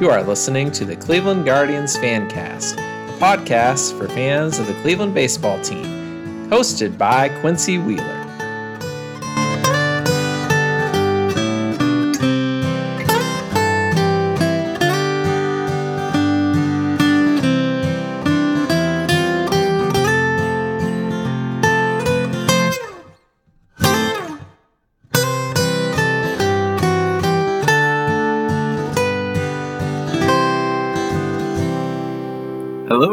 You are listening to the Cleveland Guardians Fancast, a podcast for fans of the Cleveland baseball team, hosted by Quincy Wheeler.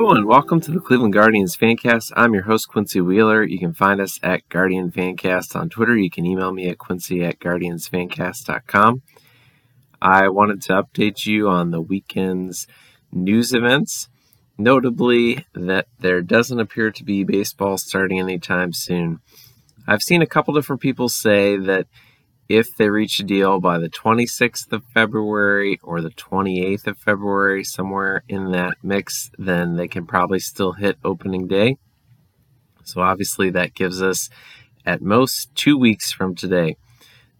Hello and welcome to the Cleveland Guardians Fancast. I'm your host, Quincy Wheeler. You can find us at Guardian Fancast on Twitter. You can email me at quincy at guardiansfancast.com. I wanted to update you on the weekend's news events, notably that there doesn't appear to be baseball starting anytime soon. I've seen a couple different people say that if they reach a deal by the 26th of February or the 28th of February, somewhere in that mix, then they can probably still hit opening day. So obviously, that gives us at most two weeks from today.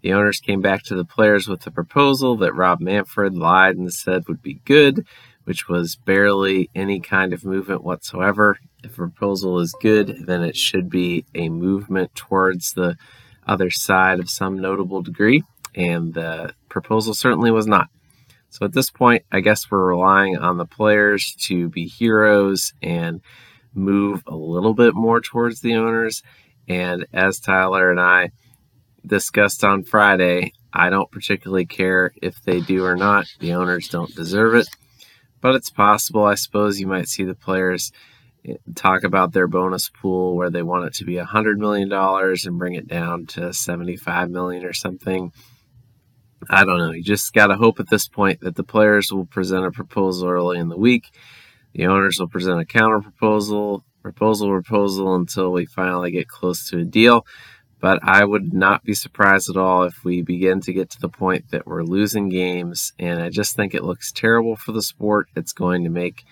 The owners came back to the players with a proposal that Rob Manfred lied and said would be good, which was barely any kind of movement whatsoever. If a proposal is good, then it should be a movement towards the other side of some notable degree, and the proposal certainly was not. So at this point, I guess we're relying on the players to be heroes and move a little bit more towards the owners. And as Tyler and I discussed on Friday, I don't particularly care if they do or not. The owners don't deserve it. But it's possible, I suppose, you might see the players talk about their bonus pool where they want it to be a hundred million dollars and bring it down to 75 million or something. I don't know. You just got to hope at this point that the players will present a proposal early in the week. The owners will present a counter proposal, proposal, proposal until we finally get close to a deal. But I would not be surprised at all if we begin to get to the point that we're losing games. And I just think it looks terrible for the sport. It's going to make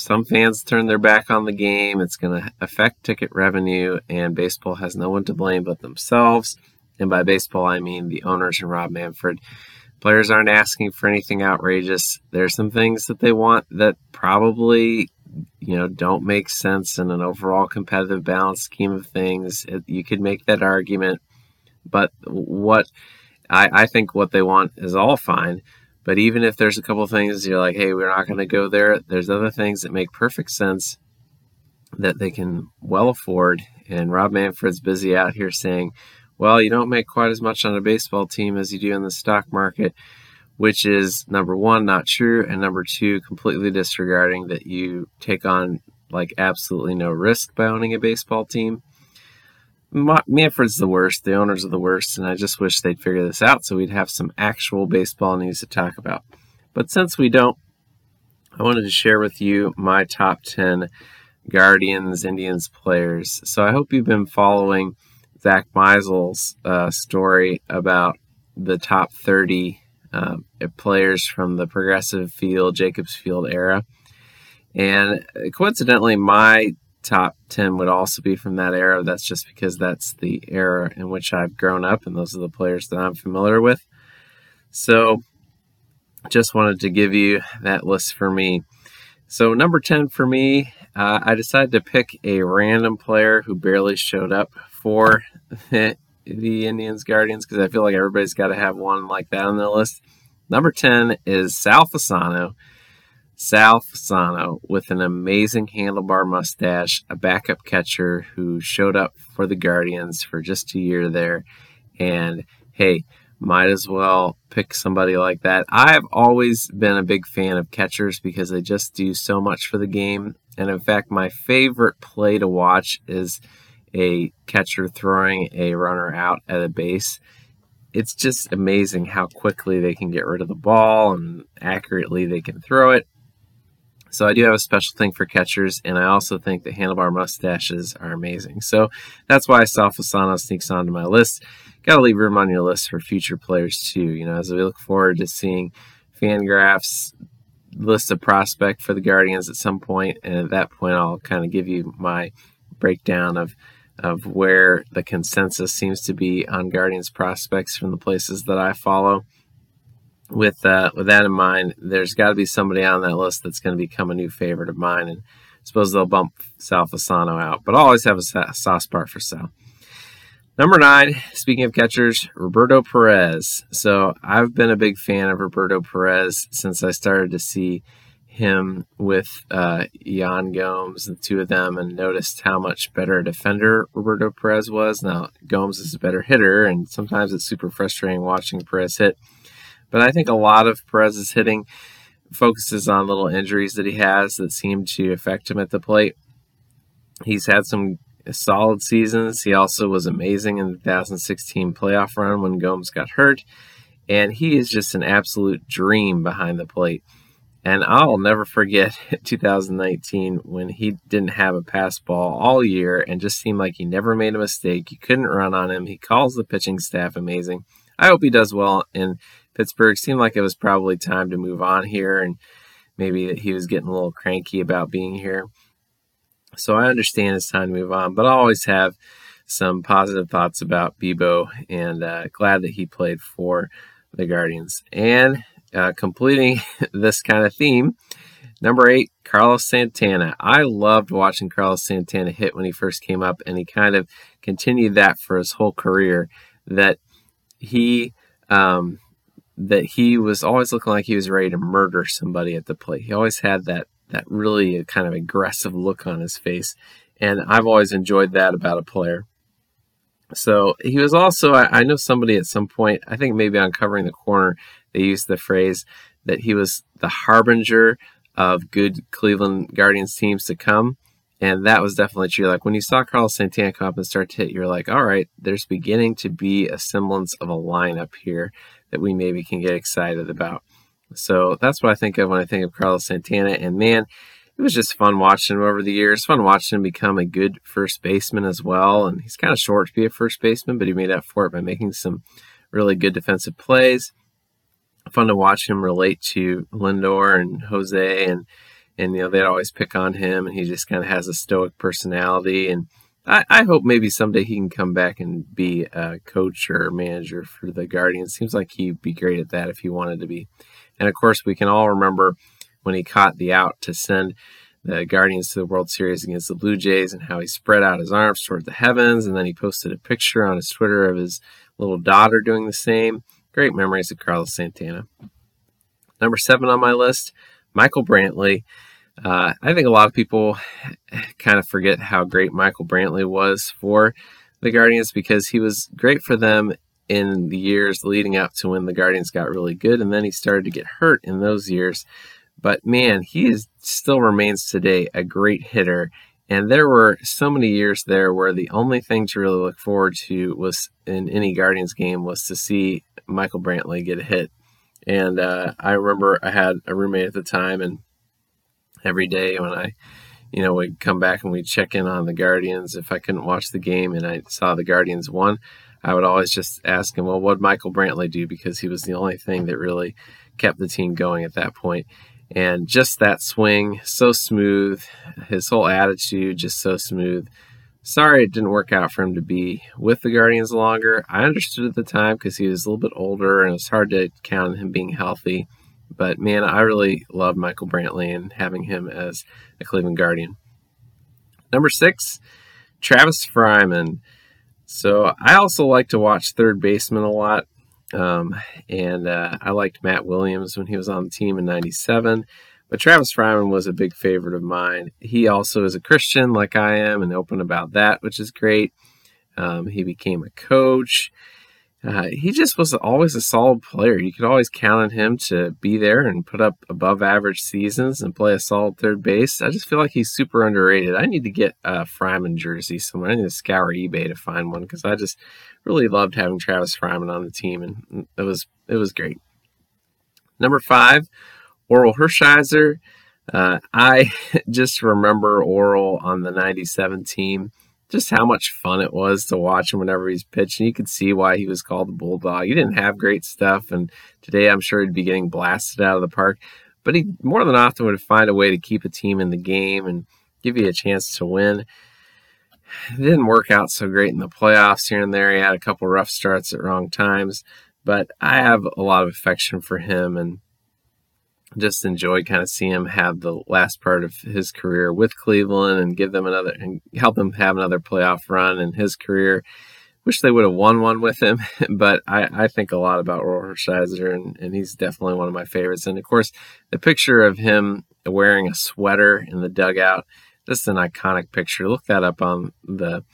some fans turn their back on the game. It's going to affect ticket revenue, and baseball has no one to blame but themselves. And by baseball, I mean the owners and Rob Manfred. Players aren't asking for anything outrageous. There's some things that they want that probably, you know, don't make sense in an overall competitive balance scheme of things. It, you could make that argument, but what I, I think what they want is all fine. But even if there's a couple things you're like, hey, we're not going to go there, there's other things that make perfect sense that they can well afford. And Rob Manfred's busy out here saying, well, you don't make quite as much on a baseball team as you do in the stock market, which is number one, not true, and number two, completely disregarding that you take on like absolutely no risk by owning a baseball team. Manfred's the worst. The owners are the worst, and I just wish they'd figure this out so we'd have some actual baseball news to talk about. But since we don't, I wanted to share with you my top 10 Guardians Indians players. So I hope you've been following Zach Meisel's uh, story about the top 30 uh, players from the Progressive Field, Jacobs Field era. And coincidentally, my top 10 would also be from that era. That's just because that's the era in which I've grown up, and those are the players that I'm familiar with. So, just wanted to give you that list for me. So, number 10 for me, uh, I decided to pick a random player who barely showed up for the, Indians Guardians because I feel like everybody's got to have one like that on their list. Number 10 is Sal Fasano Sal Fasano with an amazing handlebar mustache, a backup catcher who showed up for the Guardians for just a year there. And hey, might as well pick somebody like that. I've always been a big fan of catchers because they just do so much for the game. And in fact, my favorite play to watch is a catcher throwing a runner out at a base. It's just amazing how quickly they can get rid of the ball and accurately they can throw it. So I do have a special thing for catchers, and I also think the handlebar mustaches are amazing. So that's why Sal Fasano sneaks onto my list. Got to leave room on your list for future players too. You know, as we look forward to seeing Fangraphs list a prospect for the Guardians at some point, and at that point, I'll kind of give you my breakdown of of where the consensus seems to be on Guardians prospects from the places that I follow. With uh, with that in mind, there's got to be somebody on that list that's going to become a new favorite of mine, and I suppose they'll bump Sal Fasano out. But I'll always have a soft spot for Sal. Number nine, speaking of catchers, Roberto Perez. So I've been a big fan of Roberto Perez since I started to see him with uh, Yan Gomes, the two of them, and noticed how much better a defender Roberto Perez was. Now, Gomes is a better hitter, and sometimes it's super frustrating watching Perez hit. But I think a lot of Perez's hitting focuses on little injuries that he has that seem to affect him at the plate. He's had some solid seasons. He also was amazing in the 2016 playoff run when Gomes got hurt. And he is just an absolute dream behind the plate. And I'll never forget 2019 when he didn't have a pass ball all year and just seemed like he never made a mistake. You couldn't run on him. He calls the pitching staff amazing. I hope he does well in Pittsburgh. Seemed like it was probably time to move on here and maybe that he was getting a little cranky about being here. So I understand it's time to move on, but I always have some positive thoughts about Bibo and uh, glad that he played for the Guardians. And uh, completing this kind of theme. Number eight, Carlos Santana. I loved watching Carlos Santana hit when he first came up, and he kind of continued that for his whole career. That he um, that he was always looking like he was ready to murder somebody at the plate. He always had that that really kind of aggressive look on his face, and I've always enjoyed that about a player. So he was also, I, I know somebody at some point, I think maybe on covering the corner, they used the phrase that he was the harbinger of good Cleveland Guardians teams to come. And that was definitely true. Like when you saw Carlos Santana come up and start to hit, you're like, all right, there's beginning to be a semblance of a lineup here that we maybe can get excited about. So that's what I think of when I think of Carlos Santana. And man, it was just fun watching him over the years. Fun watching him become a good first baseman as well. And he's kind of short to be a first baseman, but he made up for it by making some really good defensive plays fun to watch him relate to Lindor and Jose and and you know they'd always pick on him and he just kind of has a stoic personality and I, I, hope maybe someday he can come back and be a coach or manager for the Guardians. Seems like he'd be great at that if he wanted to be. And of course, we can all remember when he caught the out to send the Guardians to the World Series against the Blue Jays and how he spread out his arms toward the heavens. And then he posted a picture on his Twitter of his little daughter doing the same. Great memories of Carlos Santana. Number seven on my list, Michael Brantley. Uh, I think a lot of people kind of forget how great Michael Brantley was for the Guardians because he was great for them in the years leading up to when the Guardians got really good, and then he started to get hurt in those years. But man, he is, still remains today a great hitter, and there were so many years there where the only thing to really look forward to was in any Guardians game was to see Michael Brantley get a hit. And uh, I remember I had a roommate at the time, and every day when I, you know, would come back and we'd check in on the Guardians, if I couldn't watch the game and I saw the Guardians won, I would always just ask him, well, what Michael Brantley do? Because he was the only thing that really kept the team going at that point. and just that swing so smooth his whole attitude just so smooth sorry it didn't work out for him to be with the guardians longer i understood at the time because he was a little bit older and it's hard to count on him being healthy but man i really love michael brantley and having him as a cleveland guardian number six travis fryman so i also like to watch third baseman a lot um, and uh, I liked Matt Williams when he was on the team in 97. But Travis Fryman was a big favorite of mine. He also is a Christian like I am and open about that, which is great. Um, he became a coach. Uh, he just was always a solid player. You could always count on him to be there and put up above average seasons and play a solid third base. I just feel like he's super underrated. I need to get a Fryman jersey somewhere. I need to scour eBay to find one because I just really loved having Travis Fryman on the team, and it was it was great. Number five, Orel Hershiser. Uh, I just remember Oral on the '97 team just how much fun it was to watch him whenever he's pitching. You could see why he was called the Bulldog. He didn't have great stuff, and today I'm sure he'd be getting blasted out of the park. But he more than often would find a way to keep a team in the game and give you a chance to win. It didn't work out so great in the playoffs here and there. He had a couple rough starts at wrong times, but I have a lot of affection for him and just enjoy kind of seeing him have the last part of his career with Cleveland and give them another and help him have another playoff run in his career. Wish they would have won one with him, but I, I think a lot about Rohrsteiner, and, and he's definitely one of my favorites. And of course, the picture of him wearing a sweater in the dugout, just an iconic picture. Look that up on the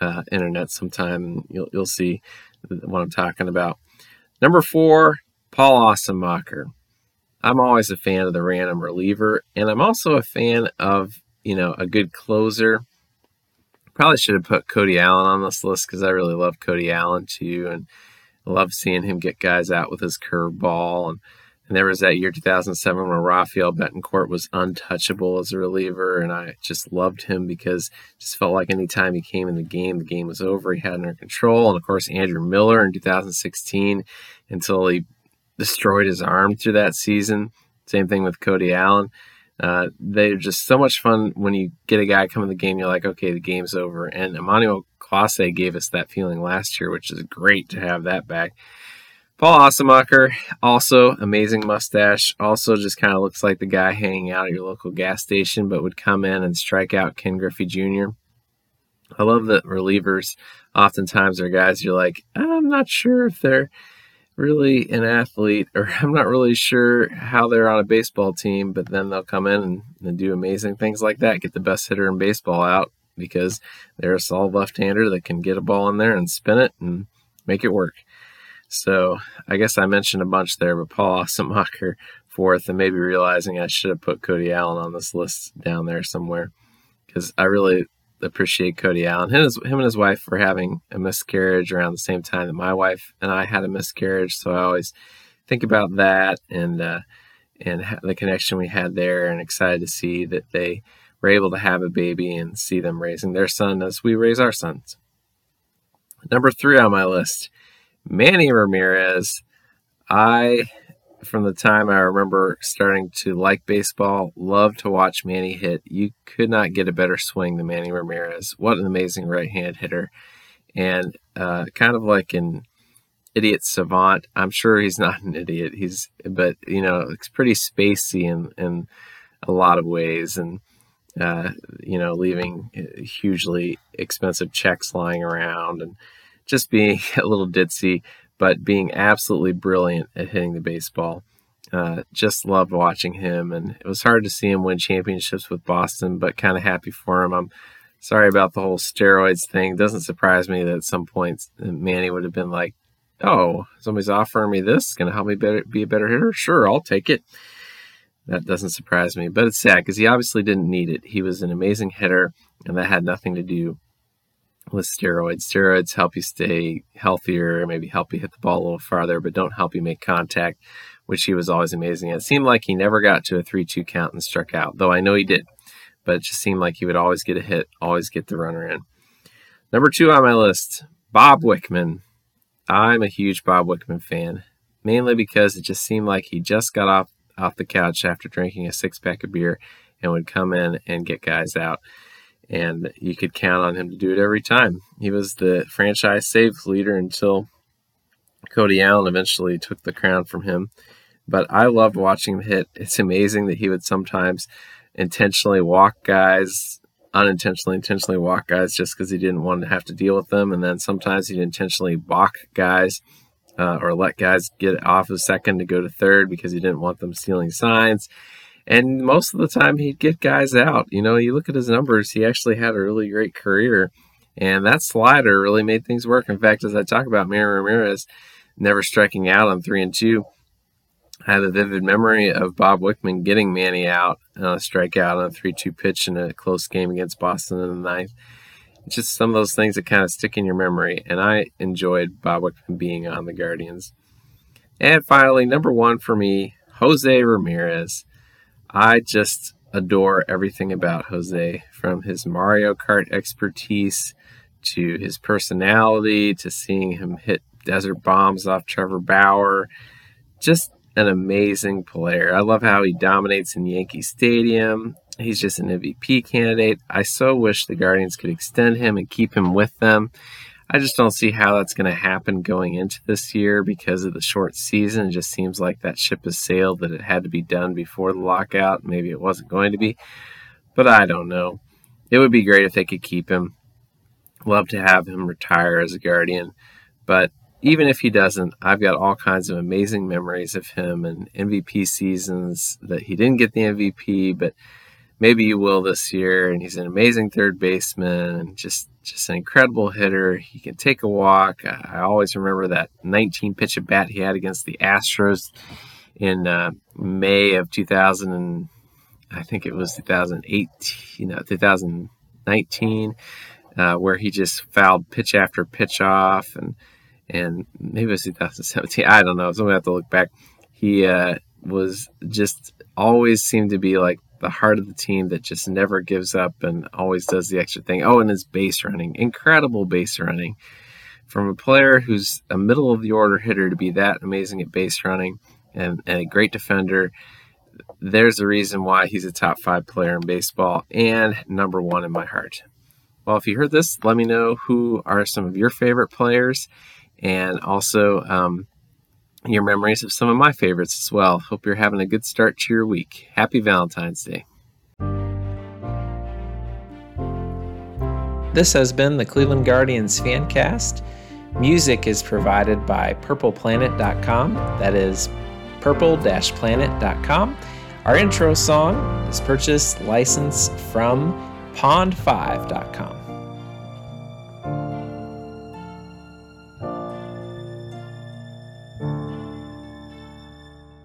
uh, internet sometime, you'll, you'll see what I'm talking about. Number four, Paul Assenmacher. I'm always a fan of the random reliever, and I'm also a fan of you know a good closer. Probably should have put Cody Allen on this list because I really love Cody Allen too, and love seeing him get guys out with his curveball. And, and there was that year 2007 where Rafael Betancourt was untouchable as a reliever, and I just loved him because just felt like anytime he came in the game, the game was over. He had under control, and of course Andrew Miller in 2016 until he destroyed his arm through that season. Same thing with Cody Allen. Uh, they're just so much fun when you get a guy come in the game. You're like, okay, the game's over. And Emmanuel Clase gave us that feeling last year, which is great to have that back. Paul Assenmacher, also amazing mustache. Also, just kind of looks like the guy hanging out at your local gas station, but would come in and strike out Ken Griffey Jr. I love that relievers oftentimes are guys you're like, I'm not sure if they're really an athlete, or I'm not really sure how they're on a baseball team, but then they'll come in and, do amazing things like that, get the best hitter in baseball out because they're a solid left hander that can get a ball in there and spin it and make it work. So I guess I mentioned a bunch there, but Paul Assenmacher fourth, and maybe realizing I should have put Cody Allen on this list down there somewhere because I really appreciate Cody Allen. Him, his, him and his wife were having a miscarriage around the same time that my wife and I had a miscarriage, so I always think about that and uh, and the connection we had there, and excited to see that they were able to have a baby and see them raising their son as we raise our sons. Number three on my list, Manny Ramirez. I from the time I remember starting to like baseball, love to watch Manny hit. You could not get a better swing than Manny Ramirez. What an amazing right hand hitter. And uh, kind of like an idiot savant. I'm sure he's not an idiot. He's, but, you know, it's pretty spacey in, in a lot of ways. And, uh, you know, leaving hugely expensive checks lying around and just being a little ditzy but being absolutely brilliant at hitting the baseball. Uh, just loved watching him, and it was hard to see him win championships with Boston, but kind of happy for him. I'm sorry about the whole steroids thing. Doesn't surprise me that at some point Manny would have been like, "Oh, somebody's offering me this, going to help me better, be a better hitter. Sure, I'll take it." That doesn't surprise me, but it's sad because he obviously didn't need it. He was an amazing hitter, and that had nothing to do with steroids. Steroids help you stay healthier, maybe help you hit the ball a little farther, but don't help you make contact, which he was always amazing at. It seemed like he never got to a 3 2 count and struck out, though I know he did. But it just seemed like he would always get a hit, always get the runner in. Number two on my list, Bob Wickman. I'm a huge Bob Wickman fan, mainly because it just seemed like he just got off, off the couch after drinking a six pack of beer and would come in and get guys out and you could count on him to do it every time. He was the franchise saves leader until Cody Allen eventually took the crown from him. But I loved watching him hit. It's amazing that he would sometimes intentionally walk guys, unintentionally, intentionally walk guys just because he didn't want to have to deal with them. And then sometimes he'd intentionally balk guys uh, or let guys get off a second to go to third because he didn't want them stealing signs. And most of the time, he'd get guys out. You know, you look at his numbers, he actually had a really great career. And that slider really made things work. In fact, as I talk about Manny Ramirez never striking out on three and two, I have a vivid memory of Bob Wickman getting Manny out uh, on a strikeout on a 3 2 pitch in a close game against Boston in the ninth. It's just some of those things that kind of stick in your memory. And I enjoyed Bob Wickman being on the Guardians. And finally, number one for me, Jose Ramirez. I just adore everything about Jose from his Mario Kart expertise to his personality to seeing him hit desert bombs off Trevor Bauer. Just an amazing player. I love how he dominates in Yankee Stadium. He's just an MVP candidate. I so wish the Guardians could extend him and keep him with them. I just don't see how that's going to happen going into this year because of the short season. It just seems like that ship has sailed, that it had to be done before the lockout. Maybe it wasn't going to be, but I don't know. It would be great if they could keep him. Love to have him retire as a Guardian, but even if he doesn't, I've got all kinds of amazing memories of him and MVP seasons that he didn't get the MVP, but maybe you will this year. And he's an amazing third baseman and just just an incredible hitter. He can take a walk. I always remember that 19 pitch at bat he had against the Astros in uh, May of 2000 and I think it was 2018, you know, 2019, uh, where he just fouled pitch after pitch off and and maybe it was 2017. I don't know. So we have to look back. He uh, was just always seemed to be like the heart of the team that just never gives up and always does the extra thing. Oh, and his base running, incredible base running. From a player who's a middle of the order hitter to be that amazing at base running and, and a great defender, there's a reason why he's a top five player in baseball and number one in my heart. Well, if you heard this, let me know who are some of your favorite players and also um, your memories of some of my favorites as well. Hope you're having a good start to your week. Happy Valentine's Day. This has been the Cleveland Guardians Fancast. Music is provided by purpleplanet.com. That is purple planet.com. Our intro song is purchased license from pond5.com.